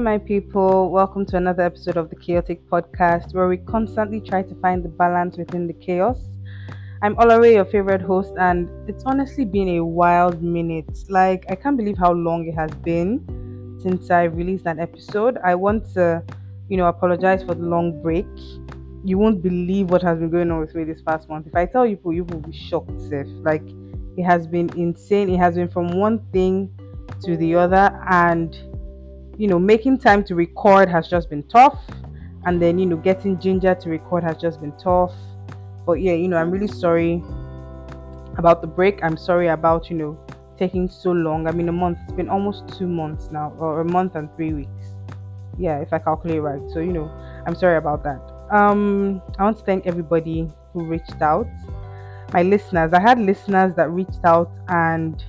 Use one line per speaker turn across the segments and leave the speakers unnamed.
My people. Welcome to another episode of the Chaotic Podcast, where we constantly try to find the balance within the chaos. I'm Olare, your favorite host, and it's honestly been a wild minute. Like, I can't believe how long it has been since I released an episode. I want to, you know, apologize for the long break. You won't believe what has been going on with me this past month. If I tell you, you will be shocked, Seth. Like, it has been insane. It has been from one thing to the other, and you know, making time to record has just been tough. And then, you know, getting ginger to record has just been tough. But yeah, you know, I'm really sorry about the break. I'm sorry about, you know, taking so long. I mean, a month, it's been almost two months now, or a month and three weeks. Yeah, if I calculate right. So, you know, I'm sorry about that. Um, I want to thank everybody who reached out. My listeners, I had listeners that reached out and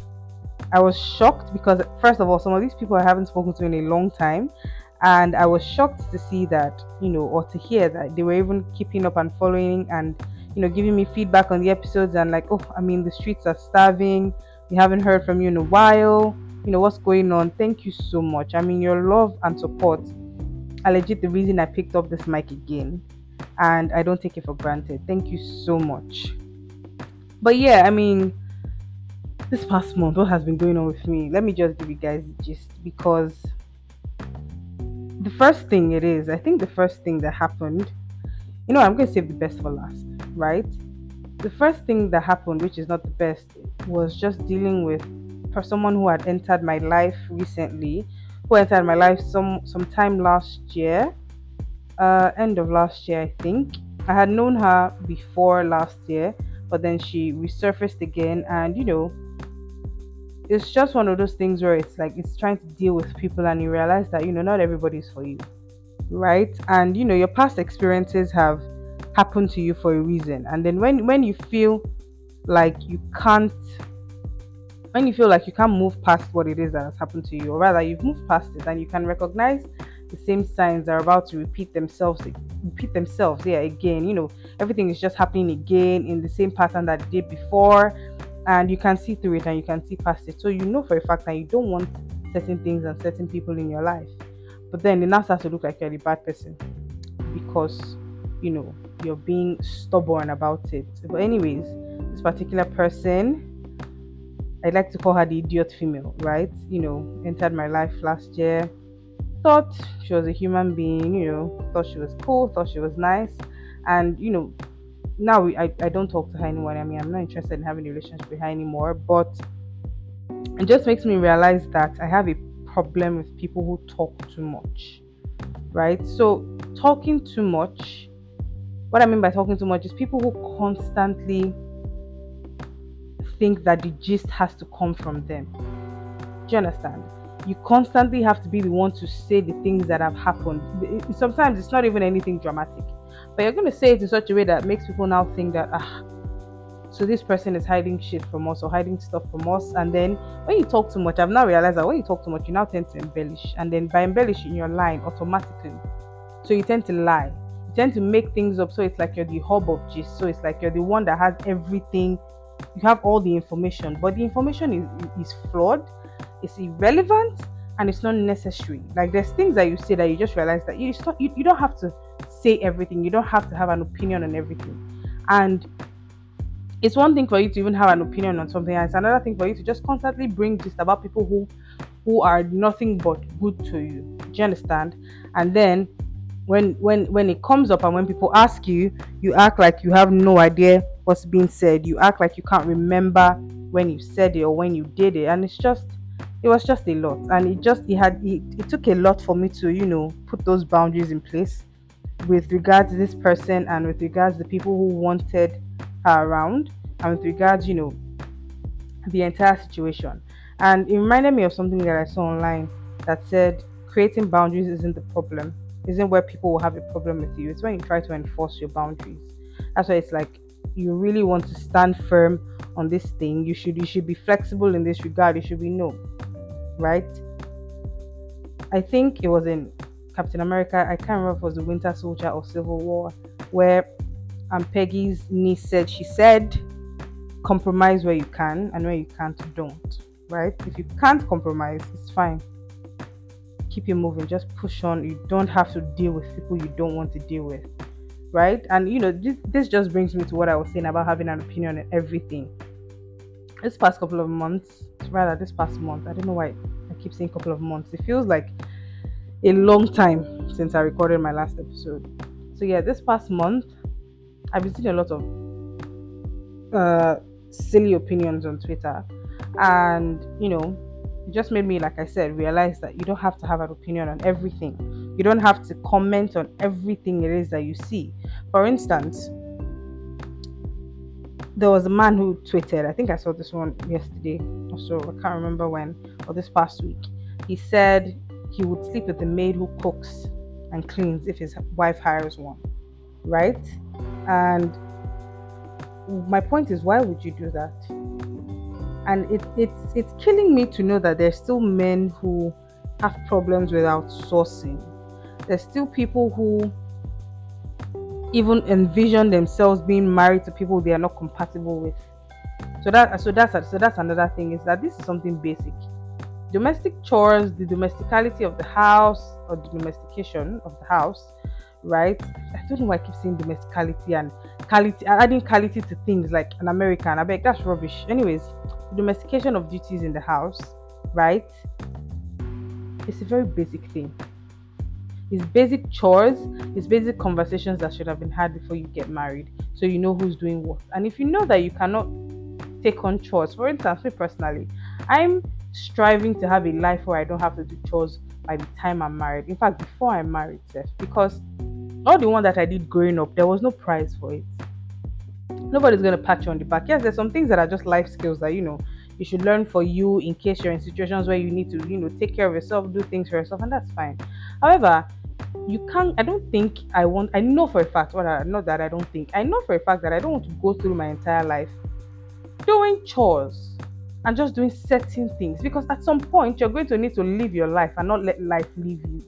I was shocked because, first of all, some of these people I haven't spoken to in a long time. And I was shocked to see that, you know, or to hear that they were even keeping up and following and, you know, giving me feedback on the episodes and like, oh, I mean, the streets are starving. We haven't heard from you in a while. You know, what's going on? Thank you so much. I mean, your love and support are legit the reason I picked up this mic again. And I don't take it for granted. Thank you so much. But yeah, I mean, this past month, what has been going on with me? Let me just give you guys gist because the first thing it is, I think the first thing that happened, you know, I'm going to save the best for last, right? The first thing that happened, which is not the best, was just dealing with for someone who had entered my life recently, who entered my life some sometime last year, uh, end of last year, I think. I had known her before last year, but then she resurfaced again, and you know, it's just one of those things where it's like it's trying to deal with people and you realize that you know not everybody's for you right? And you know your past experiences have happened to you for a reason. And then when when you feel like you can't when you feel like you can't move past what it is that has happened to you or rather you've moved past it and you can recognize the same signs are about to repeat themselves repeat themselves yeah again you know everything is just happening again in the same pattern that it did before and you can see through it and you can see past it. So you know for a fact that you don't want certain things and certain people in your life. But then it now starts to look like you're the bad person because you know you're being stubborn about it. But anyways, this particular person, I'd like to call her the idiot female, right? You know, entered my life last year. Thought she was a human being, you know, thought she was cool, thought she was nice, and you know, now I, I don't talk to her anymore. I mean, I'm not interested in having a relationship with her anymore. But it just makes me realize that I have a problem with people who talk too much. Right? So, talking too much, what I mean by talking too much is people who constantly think that the gist has to come from them. Do you understand? You constantly have to be the one to say the things that have happened. Sometimes it's not even anything dramatic but you're going to say it in such a way that makes people now think that ah so this person is hiding shit from us or hiding stuff from us. And then when you talk too much i've now realized that when you talk too much you now tend to embellish. And then by embellishing you're lying automatically. So you tend to lie. You tend to make things up so it's like you're the hub of gist. So it's like you're the one that has everything. You have all the information. But the information is, is flawed it's irrelevant and it's not necessary. Like there's things that you say that you just realize that you, you, you don't have to say everything. You don't have to have an opinion on everything. And it's one thing for you to even have an opinion on something, and it's another thing for you to just constantly bring just about people who who are nothing but good to you. Do you understand? And then when when when it comes up and when people ask you, you act like you have no idea what's being said. You act like you can't remember when you said it or when you did it, and it's just it was just a lot and it just it had it, it took a lot for me to you know put those boundaries in place with regards to this person and with regards to the people who wanted her around and with regards, you know, the entire situation. And it reminded me of something that I saw online that said creating boundaries isn't the problem, isn't where people will have a problem with you. It's when you try to enforce your boundaries. That's why it's like you really want to stand firm on this thing. You should you should be flexible in this regard. You should be no, right? I think it was in Captain America. I can't remember if it was the Winter Soldier or Civil War, where um, Peggy's niece said she said, compromise where you can, and where you can't, don't. Right? If you can't compromise, it's fine. keep it moving, just push on. You don't have to deal with people you don't want to deal with, right? And you know, this, this just brings me to what I was saying about having an opinion on everything. This past couple of months, rather, this past month, I don't know why I keep saying couple of months, it feels like a long time since I recorded my last episode. So, yeah, this past month, I've been seeing a lot of uh, silly opinions on Twitter, and you know, it just made me, like I said, realize that you don't have to have an opinion on everything. You don't have to comment on everything it is that you see. For instance, there was a man who tweeted, I think I saw this one yesterday or so, I can't remember when, or this past week. He said he would sleep with the maid who cooks and cleans if his wife hires one, right? And my point is, why would you do that? And it, it's it's killing me to know that there's still men who have problems with outsourcing. There's still people who even envision themselves being married to people they are not compatible with. So that so that's so that's another thing is that this is something basic. Domestic chores, the domesticality of the house or the domestication of the house, right? I don't know why I keep saying domesticality and quality adding quality to things like an American. I beg that's rubbish. Anyways, the domestication of duties in the house, right? It's a very basic thing. It's basic chores, it's basic conversations that should have been had before you get married. So you know who's doing what. And if you know that you cannot take on chores, for instance, me personally, I'm striving to have a life where I don't have to do chores by the time I'm married. In fact, before I'm married, Seth, because all the one that I did growing up, there was no prize for it. Nobody's gonna pat you on the back. Yes, there's some things that are just life skills that you know you should learn for you in case you're in situations where you need to, you know, take care of yourself, do things for yourself, and that's fine. However, you can't i don't think i want i know for a fact well not that i don't think i know for a fact that i don't want to go through my entire life doing chores and just doing certain things. Because at some point you're going to need to live your life and not let life leave you.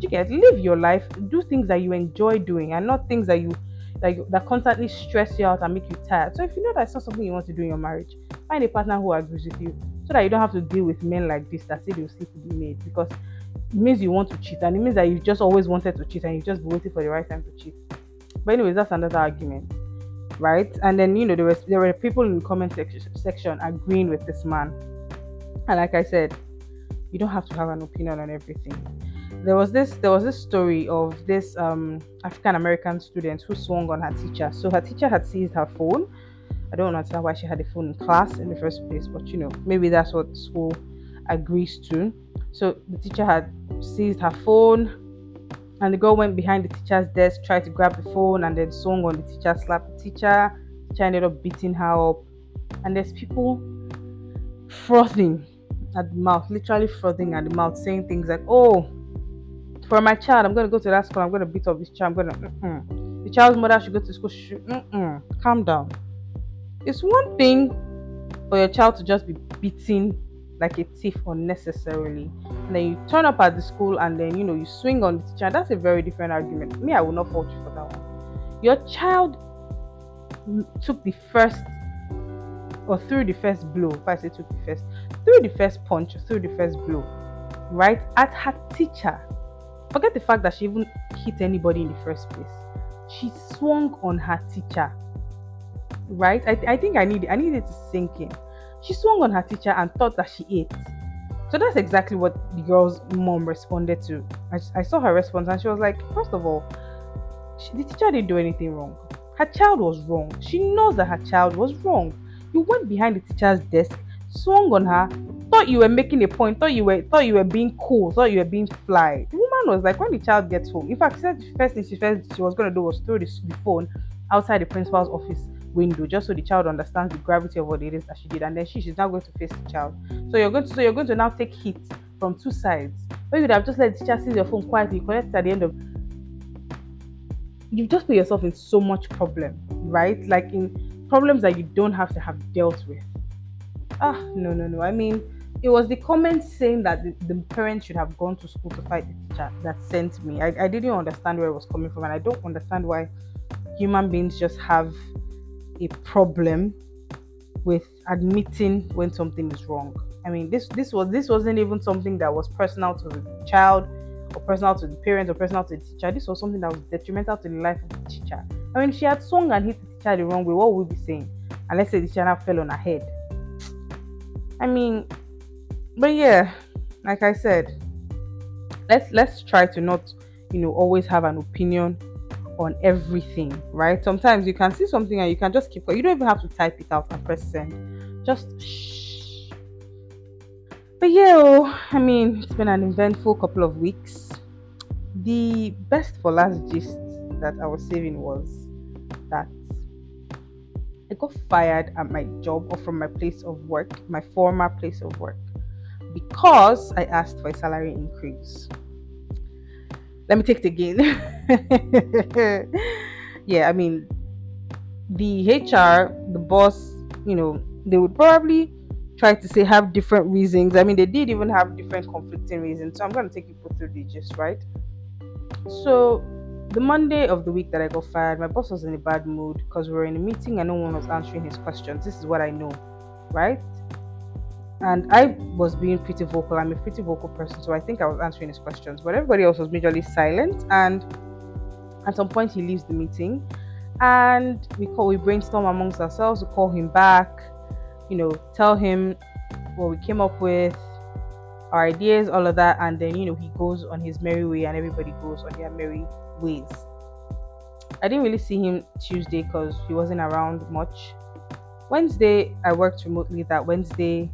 You get live your life. Do things that you enjoy doing and not things that you that, that constantly stress you out and make you tired. So if you know that's not something you want to do in your marriage find a partner who agrees with you so that you don't have to deal with men like this that say they'll sleep with the maid because it means you want to cheat and it means that you just always wanted to cheat and you just waiting for the right time to cheat. But anyways that's another argument right and then you know there was there were people in the comment section, section agreeing with this man and like i said you don't have to have an opinion on everything there was this there was this story of this um, African American student who swung on her teacher. So her teacher had seized her phone. I don't understand why she had a phone in class in the first place, but you know, maybe that's what school agrees to. So the teacher had seized her phone, and the girl went behind the teacher's desk, tried to grab the phone, and then swung on the teacher, slapped the teacher. The teacher ended up beating her up, and there's people frothing at the mouth, literally frothing at the mouth, saying things like, "Oh." for my child, I'm going to go to that school. I'm going to beat up this child. I'm going to. Mm-mm. The child's mother should go to school. Should, mm-mm. Calm down. It's one thing for your child to just be beaten like a thief unnecessarily, and then you turn up at the school and then you know you swing on the teacher. That's a very different argument. Me, I will not fault you for that one. Your child took the first or threw the first blow. If I say took the first, threw the first punch, threw the first blow, right at her teacher Forget the fact that she even hit anybody in the first place. She swung on her teacher. Right? I, I think I need I needed to sink in. She swung on her teacher and thought that she ate. So that's exactly what the girl's mom responded to. I, I saw her response and she was like, first of all, she, the teacher didn't do anything wrong. Her child was wrong. She knows that her child was wrong. You went behind the teacher's desk, swung on her, thought you were making a point, thought you were thought you were being cool, thought you were being fly. The woman was like, when the child gets home, in fact, she said the first thing she first she was gonna do was throw the, the phone outside the principal's office window just so the child understands the gravity of what it is that she did, and then she she's now going to face the child. So you're going to so you're going to now take heat from two sides. Or you would have just let the teacher see your phone quietly, connect at the end of you've just put yourself in so much problem, right? Like in problems that you don't have to have dealt with. Ah, no, no, no. I mean, it was the comment saying that the, the, parents should have gone to school to fight the teacher that sent me. I, I didn't understand where it was coming from, and I don't understand why human beings just have a problem with admitting when something is wrong. I mean, this this was this wasn't even something that was personal to the child or personal to the parents or personal to the teacher. This was something that was detrimental to the life of the teacher. I mean, she had swung and hit the teacher the wrong way, what would we be saying? And let's say the teacher fell on her head. I mean, but yeah, like I said, let's let's try to not, you know, always have an opinion on everything, right? Sometimes you can see something and you can just keep You don't even have to type it out and press send. Just shh. But yeah, oh, I mean, it's been an eventful couple of weeks. The best for last gist that I was saving was that I got fired at my job or from my place of work, my former place of work, because I asked for a salary increase let me take it again. yeah, I mean, the HR, the boss, you know, they would probably try to say have different reasons. I mean, they did even have different conflicting reasons. So I'm going to take you through the gist, right? So the Monday of the week that I got fired, my boss was in a bad mood because we were in a meeting and no one was answering his questions. This is what I know, right? And I was being pretty vocal. I'm a pretty vocal person, so I think I was answering his questions. But everybody else was majorly silent. And at some point, he leaves the meeting, and we call we brainstorm amongst ourselves. We call him back, you know, tell him what we came up with, our ideas, all of that, and then you know he goes on his merry way, and everybody goes on their merry ways. I didn't really see him Tuesday because he wasn't around much. Wednesday, I worked remotely that Wednesday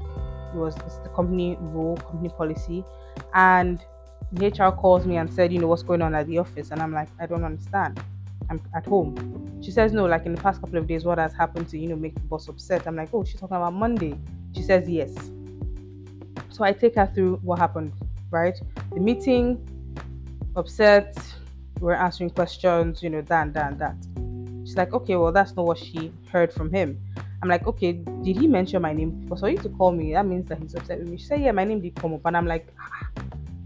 was the company rule, company policy, and the HR calls me and said, you know, what's going on at the office, and I'm like, I don't understand. I'm at home. She says, no, like in the past couple of days, what has happened to you know make the boss upset? I'm like, oh, she's talking about Monday. She says yes. So I take her through what happened, right? The meeting, upset, we're answering questions, you know, that and that and that. She's like, okay, well, that's not what she heard from him. I'm like, okay, did he mention my name? But for you to call me, that means that he's upset with me. She said, yeah, my name did come up. And I'm like, ah,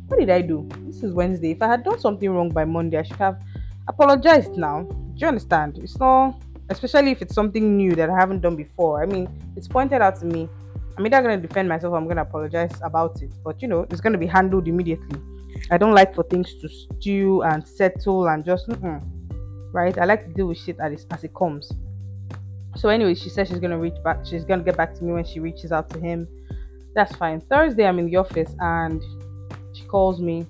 what did I do? This is Wednesday. If I had done something wrong by Monday, I should have apologized now. Do you understand? It's not, especially if it's something new that I haven't done before. I mean, it's pointed out to me. I'm either going to defend myself or I'm going to apologize about it. But, you know, it's going to be handled immediately. I don't like for things to stew and settle and just, right? I like to deal with shit as it comes so anyway she said she's gonna reach back she's gonna get back to me when she reaches out to him. That's fine. Thursday i'm in the office and she calls me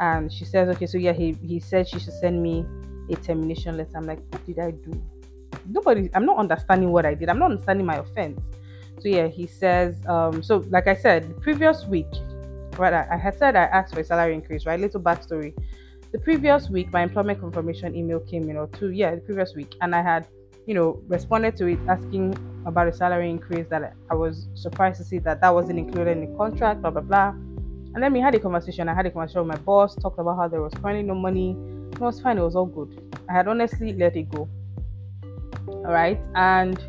and she says okay so yeah he, he said she should send me a termination letter. I'm like what did i do? Nobody i'm not understanding what i did. I'm not understanding my offense. So yeah he says um so like i said the previous week right I, I had said i asked for a salary increase right? Little backstory. The previous week my employment confirmation email came in or two yeah the previous week and i had you know, responded to it asking about a salary increase that I was surprised to see that that wasn't included in the contract, blah, blah, blah. And then we had a conversation. I had a conversation with my boss, talked about how there was currently no money. It was fine, it was all good. I had honestly let it go. All right. And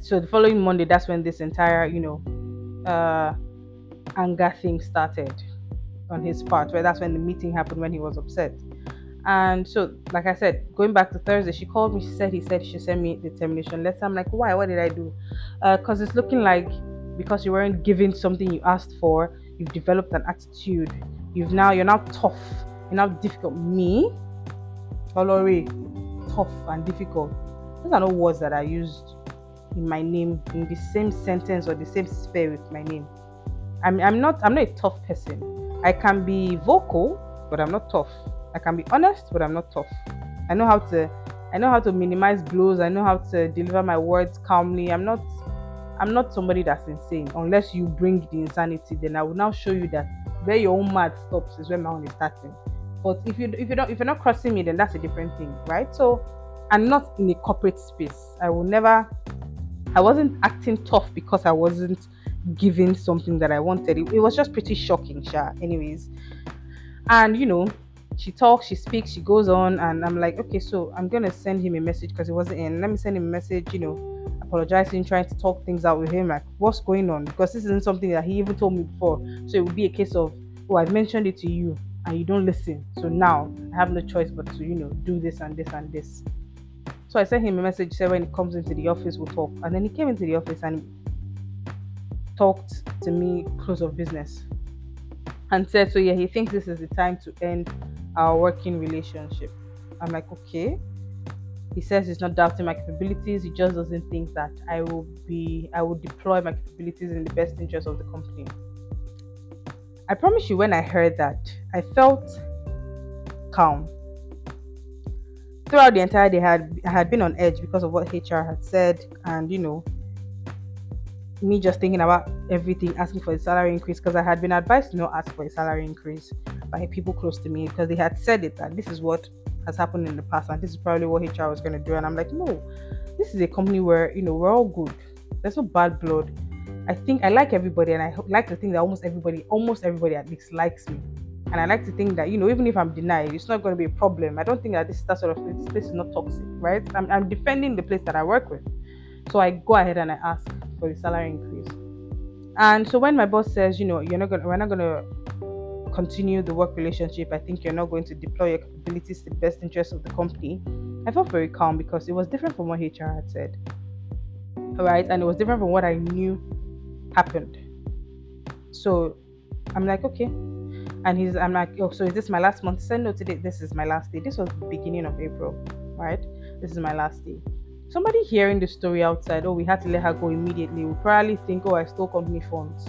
so the following Monday, that's when this entire, you know, uh, anger thing started on his part, where that's when the meeting happened when he was upset. And so, like I said, going back to Thursday, she called me. She said he said she sent me the termination letter. I'm like, why? What did I do? Because uh, it's looking like because you weren't given something you asked for, you've developed an attitude. You've now you're now tough. You're now difficult. Me, Olori, tough and difficult. Those are not words that I used in my name in the same sentence or the same sphere with my name. I'm, I'm not I'm not a tough person. I can be vocal, but I'm not tough. I can be honest, but I'm not tough. I know how to I know how to minimize blows. I know how to deliver my words calmly. I'm not I'm not somebody that's insane. Unless you bring the insanity, then I will now show you that where your own mad stops is where my own is starting. But if you if you don't if you're not crossing me, then that's a different thing, right? So I'm not in a corporate space. I will never I wasn't acting tough because I wasn't giving something that I wanted. It, it was just pretty shocking, Sha. Anyways. And you know, she talks, she speaks, she goes on, and I'm like, okay, so I'm gonna send him a message because he wasn't in. Let me send him a message, you know, apologizing, trying to talk things out with him, like what's going on? Because this isn't something that he even told me before. So it would be a case of, oh, I've mentioned it to you and you don't listen. So now I have no choice but to, you know, do this and this and this. So I sent him a message, said when he comes into the office, we'll talk. And then he came into the office and talked to me close of business and said, So, yeah, he thinks this is the time to end our working relationship. I'm like, Okay. He says he's not doubting my capabilities. He just doesn't think that I will be, I will deploy my capabilities in the best interest of the company. I promise you, when I heard that, I felt calm. Throughout the entire day, I had, I had been on edge because of what HR had said, and you know, me just thinking about everything, asking for a salary increase because I had been advised to not ask for a salary increase by people close to me because they had said it that this is what has happened in the past and this is probably what HR was going to do. And I'm like, no, this is a company where you know we're all good. There's no bad blood. I think I like everybody, and I like to think that almost everybody, almost everybody at least likes me. And I like to think that you know, even if I'm denied, it's not going to be a problem. I don't think that this that sort of this place is not toxic, right? I'm, I'm defending the place that I work with, so I go ahead and I ask for the salary increase. And so when my boss says, you know, you're not gonna, we're not gonna continue the work relationship, I think you're not going to deploy your capabilities to the best interest of the company. I felt very calm because it was different from what HR had said, right? And it was different from what I knew happened. So I'm like, okay. And he's, I'm like, oh, so is this my last month? Said, no, today, this is my last day. This was the beginning of April, right? This is my last day somebody hearing the story outside, oh, we had to let her go immediately, will probably think, oh, I stole company funds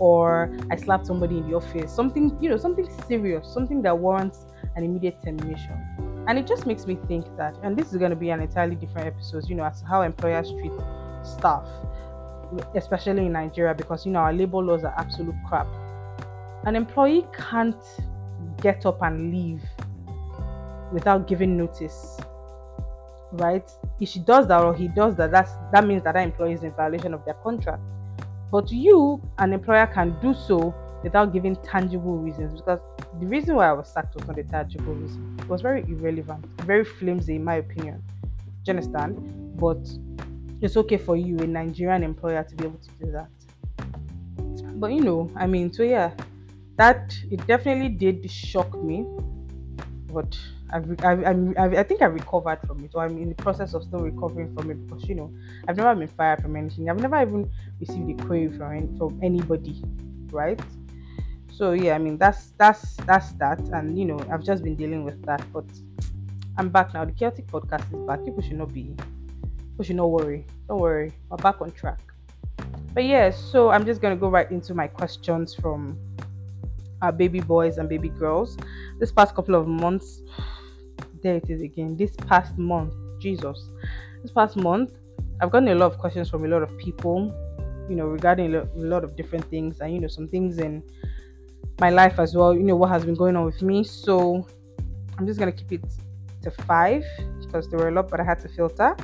or I slapped somebody in the office. Something, you know, something serious, something that warrants an immediate termination. And it just makes me think that, and this is going to be an entirely different episode, you know, as to how employers treat staff, especially in Nigeria, because, you know, our labor laws are absolute crap. An employee can't get up and leave without giving notice right? If she does that or he does that, that's that means that that employee is in violation of their contract. But you, an employer, can do so without giving tangible reasons because the reason why I was sacked was not a tangible reason. It was very irrelevant, very flimsy in my opinion. Do you understand? But it's okay for you, a Nigerian employer, to be able to do that. But you know, I mean, so yeah, that it definitely did shock me. But I've, I've, I've, i think I've recovered from it, or I'm in the process of still recovering from it because you know I've never been fired from anything. I've never even received a query from from anybody, right? So yeah, I mean that's that's that's that, and you know I've just been dealing with that, but I'm back now. The chaotic podcast is back. People should not be, people should not worry. Don't worry, we're back on track. But yeah, so I'm just gonna go right into my questions from our baby boys and baby girls. This past couple of months there it is again. This past month, Jesus, this past month, I've gotten a lot of questions from a lot of people, you know, regarding a lot of different things and, you know, some things in my life as well, you know, what has been going on with me. So I'm just going to keep it to five because there were a lot, but I had to filter.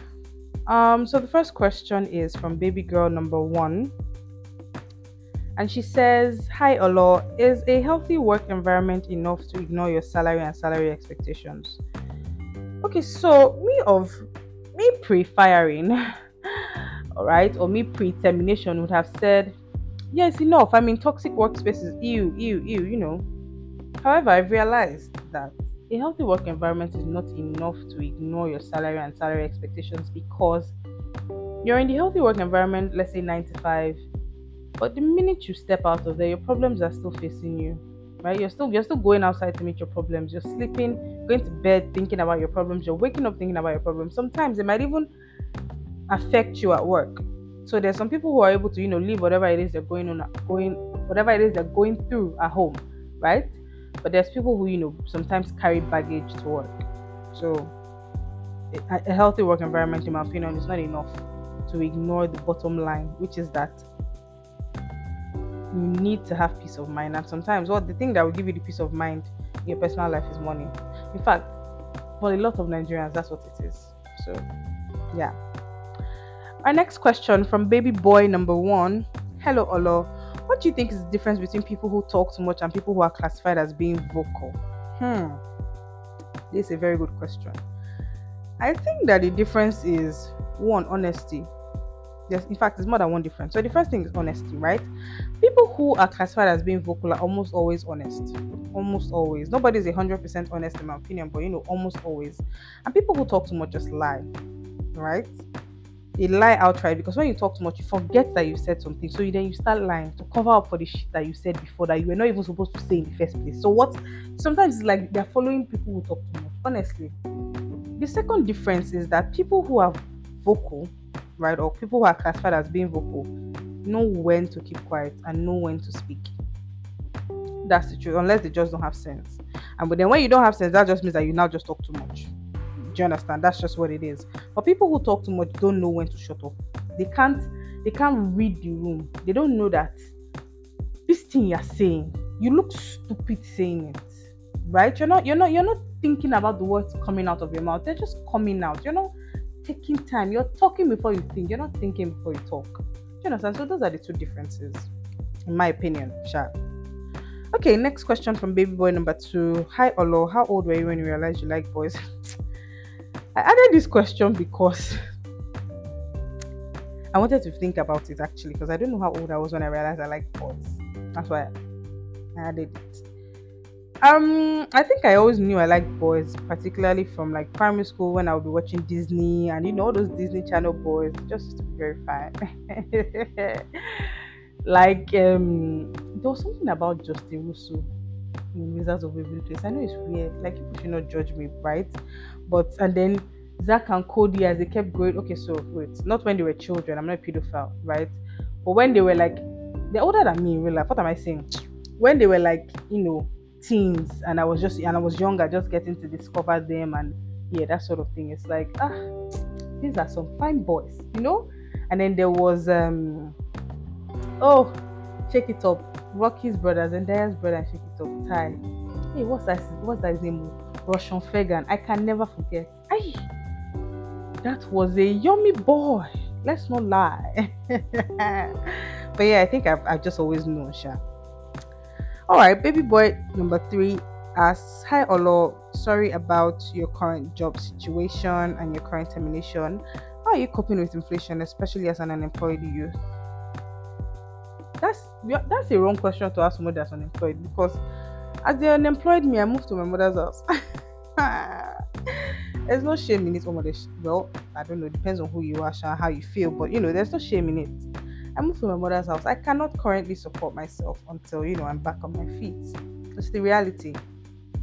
Um, so the first question is from baby girl number one. And she says, Hi Olo, is a healthy work environment enough to ignore your salary and salary expectations? Okay so me of me pre-firing all right or me pre-termination would have said yes enough. I mean toxic workspaces. Ew ew ew you know. However i've realized that a healthy work environment is not enough to ignore your salary and salary expectations because you're in the healthy work environment let's say 9 to 5 but the minute you step out of there your problems are still facing you right? You're still you're still going outside to meet your problems. You're sleeping, going to bed thinking about your problems. You're waking up thinking about your problems. Sometimes it might even affect you at work. So there's some people who are able to, you know, leave whatever it is they're going on, going whatever it is they're going through at home, right? But there's people who, you know, sometimes carry baggage to work. So a healthy work environment, in my opinion, is not enough to ignore the bottom line, which is that you need to have peace of mind. And sometimes, what the thing that will give you the peace of mind in your personal life is money. In fact, for a lot of Nigerians, that's what it is. So, yeah. Our next question from baby boy number one Hello, Olo. What do you think is the difference between people who talk too much and people who are classified as being vocal? Hmm. This is a very good question. I think that the difference is one, honesty there's in fact there's more than one difference so the first thing is honesty right people who are classified as being vocal are almost always honest almost always nobody's a hundred percent honest in my opinion but you know almost always and people who talk too much just lie right they lie outright because when you talk too much, you forget that you said something. So you, then you start lying to cover up for the shit that you said before that you were not even supposed to say in the first place. So what? Sometimes it's like they're following people who talk too much. Honestly, the second difference is that people who are vocal, right, or people who are classified as being vocal, know when to keep quiet and know when to speak. That's the truth, unless they just don't have sense. And but then when you don't have sense, that just means that you now just talk too much. Do you understand? That's just what it is. But people who talk too much don't know when to shut up. They can't they can't read the room. They don't know that this thing you're saying, you look stupid saying it. Right? You're not you're not you're not thinking about the words coming out of your mouth. They're just coming out. You're not taking time. You're talking before you think. You're not thinking before you talk. Do you understand? So those are the two differences, in my opinion. Sure. Okay, next question from baby boy number two. Hi Olo, how old were you when you realized you like boys? I added this question because I wanted to think about it actually because I don't know how old I was when I realized I like boys. That's why I added it. Um, I think I always knew I liked boys, particularly from like primary school when I would be watching Disney and you know all those Disney Channel boys just to be very fine. like um, there was something about Justin Russo in Wizards of Waverly Place. I know it's weird, like people should not judge me, right? But and then Zack and Cody as they kept growing. Okay, so wait, not when they were children. I'm not a pedophile, right? But when they were like, they're older than me in real life. What am I saying? When they were like, you know, teens, and I was just and I was younger, just getting to discover them and yeah, that sort of thing. It's like ah, these are some fine boys, you know. And then there was um, oh, Shake It Up, Rocky's brothers and Dia's brother, Shake It Up, Ty. Hey, what's that? What's that name? Roshon Fegan. I can never forget. Ay, that was a yummy boy. Let's not lie. but yeah, I think I've, I've just always known Sha. All right, baby boy number three asks, Hi Olo, sorry about your current job situation and your current termination. How are you coping with inflation, especially as an unemployed youth? That's that's a wrong question to ask somebody that's unemployed because as they unemployed me, I moved to my mother's house. there's no shame in it. Oh well, I don't know. It depends on who you are, how you feel, but you know, there's no shame in it. I moved to my mother's house. I cannot currently support myself until you know I'm back on my feet. It's the reality.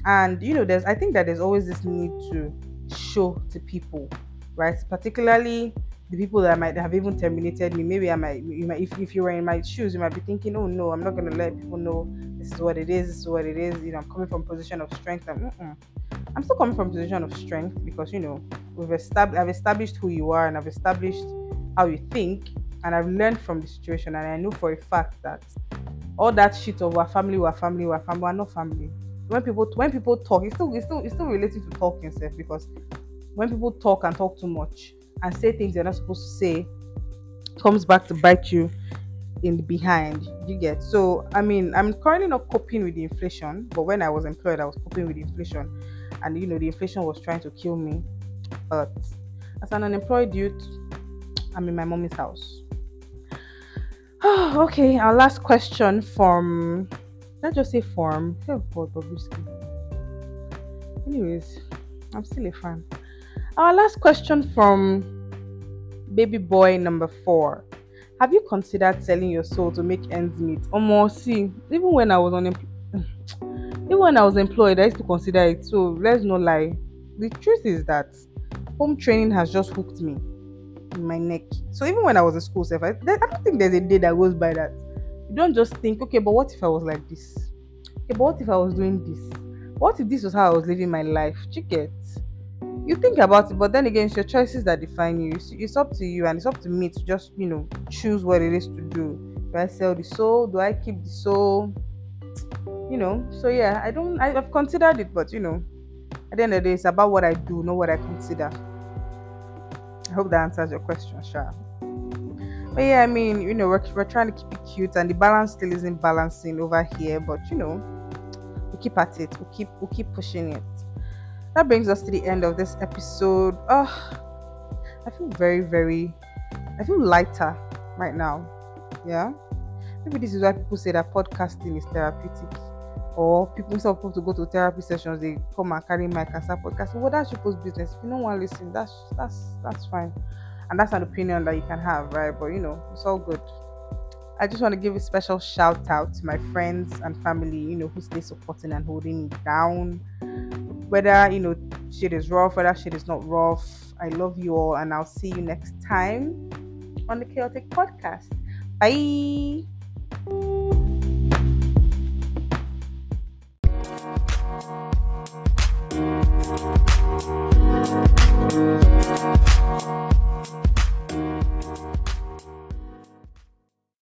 And you know, there's I think that there's always this need to show to people, right? Particularly the people that might have even terminated me. Maybe I might, you might if, if you were in my shoes, you might be thinking, oh no, I'm not gonna let people know this is what it is, this is what it is. You know, I'm coming from a position of strength. I'm, I'm still coming from position of strength because you know we've established I've established who you are and I've established how you think and I've learned from the situation and I know for a fact that all that shit of our family, our family, our family, are not family. When people when people talk, it's still it's still it's still related to talking self because when people talk and talk too much and say things they're not supposed to say, comes back to bite you in the behind. You get so I mean I'm currently not coping with the inflation, but when I was employed, I was coping with inflation and you know the inflation was trying to kill me. But as an unemployed youth, I'm in my mommy's house. okay, our last question from let's just say from Oh Anyways, I'm still a fan. Our last question from baby boy number four. Have you considered selling your soul to make ends meet? More, see, even when I was unemployed even when I was employed, I used to consider it. So let's not lie. The truth is that home training has just hooked me in my neck. So even when I was in school, self, I, I don't think there's a day that goes by that you don't just think, okay, but what if I was like this? Okay, but what if I was doing this? What if this was how I was living my life? Chicket. You think about it, but then again, it's your choices that define you. It's, it's up to you, and it's up to me to just, you know, choose what it is to do. Do I sell the soul? Do I keep the soul? you know so yeah i don't I, have considered it but you know at the end of the day it's about what i do not what i consider i hope that answers your question sure but yeah i mean you know we're, we're trying to keep it cute and the balance still isn't balancing over here but you know we keep at it. We keep we keep pushing it. That brings us to the end of this episode. Oh i feel very very i feel lighter right now. Yeah? Maybe this is why people say that podcasting is therapeutic or people instead people to go to therapy sessions they come and carry and start podcast well that's people's business if you don't want to listen that's that's that's fine And that's an opinion that you can have, right? But you know, it's all good. I just want to give a special shout out to my friends and family, you know, who stay supporting and holding me down. Whether, you know, shit is rough, whether shit is not rough. I love you all, and I'll see you next time on the Chaotic Podcast. Bye. Thank you.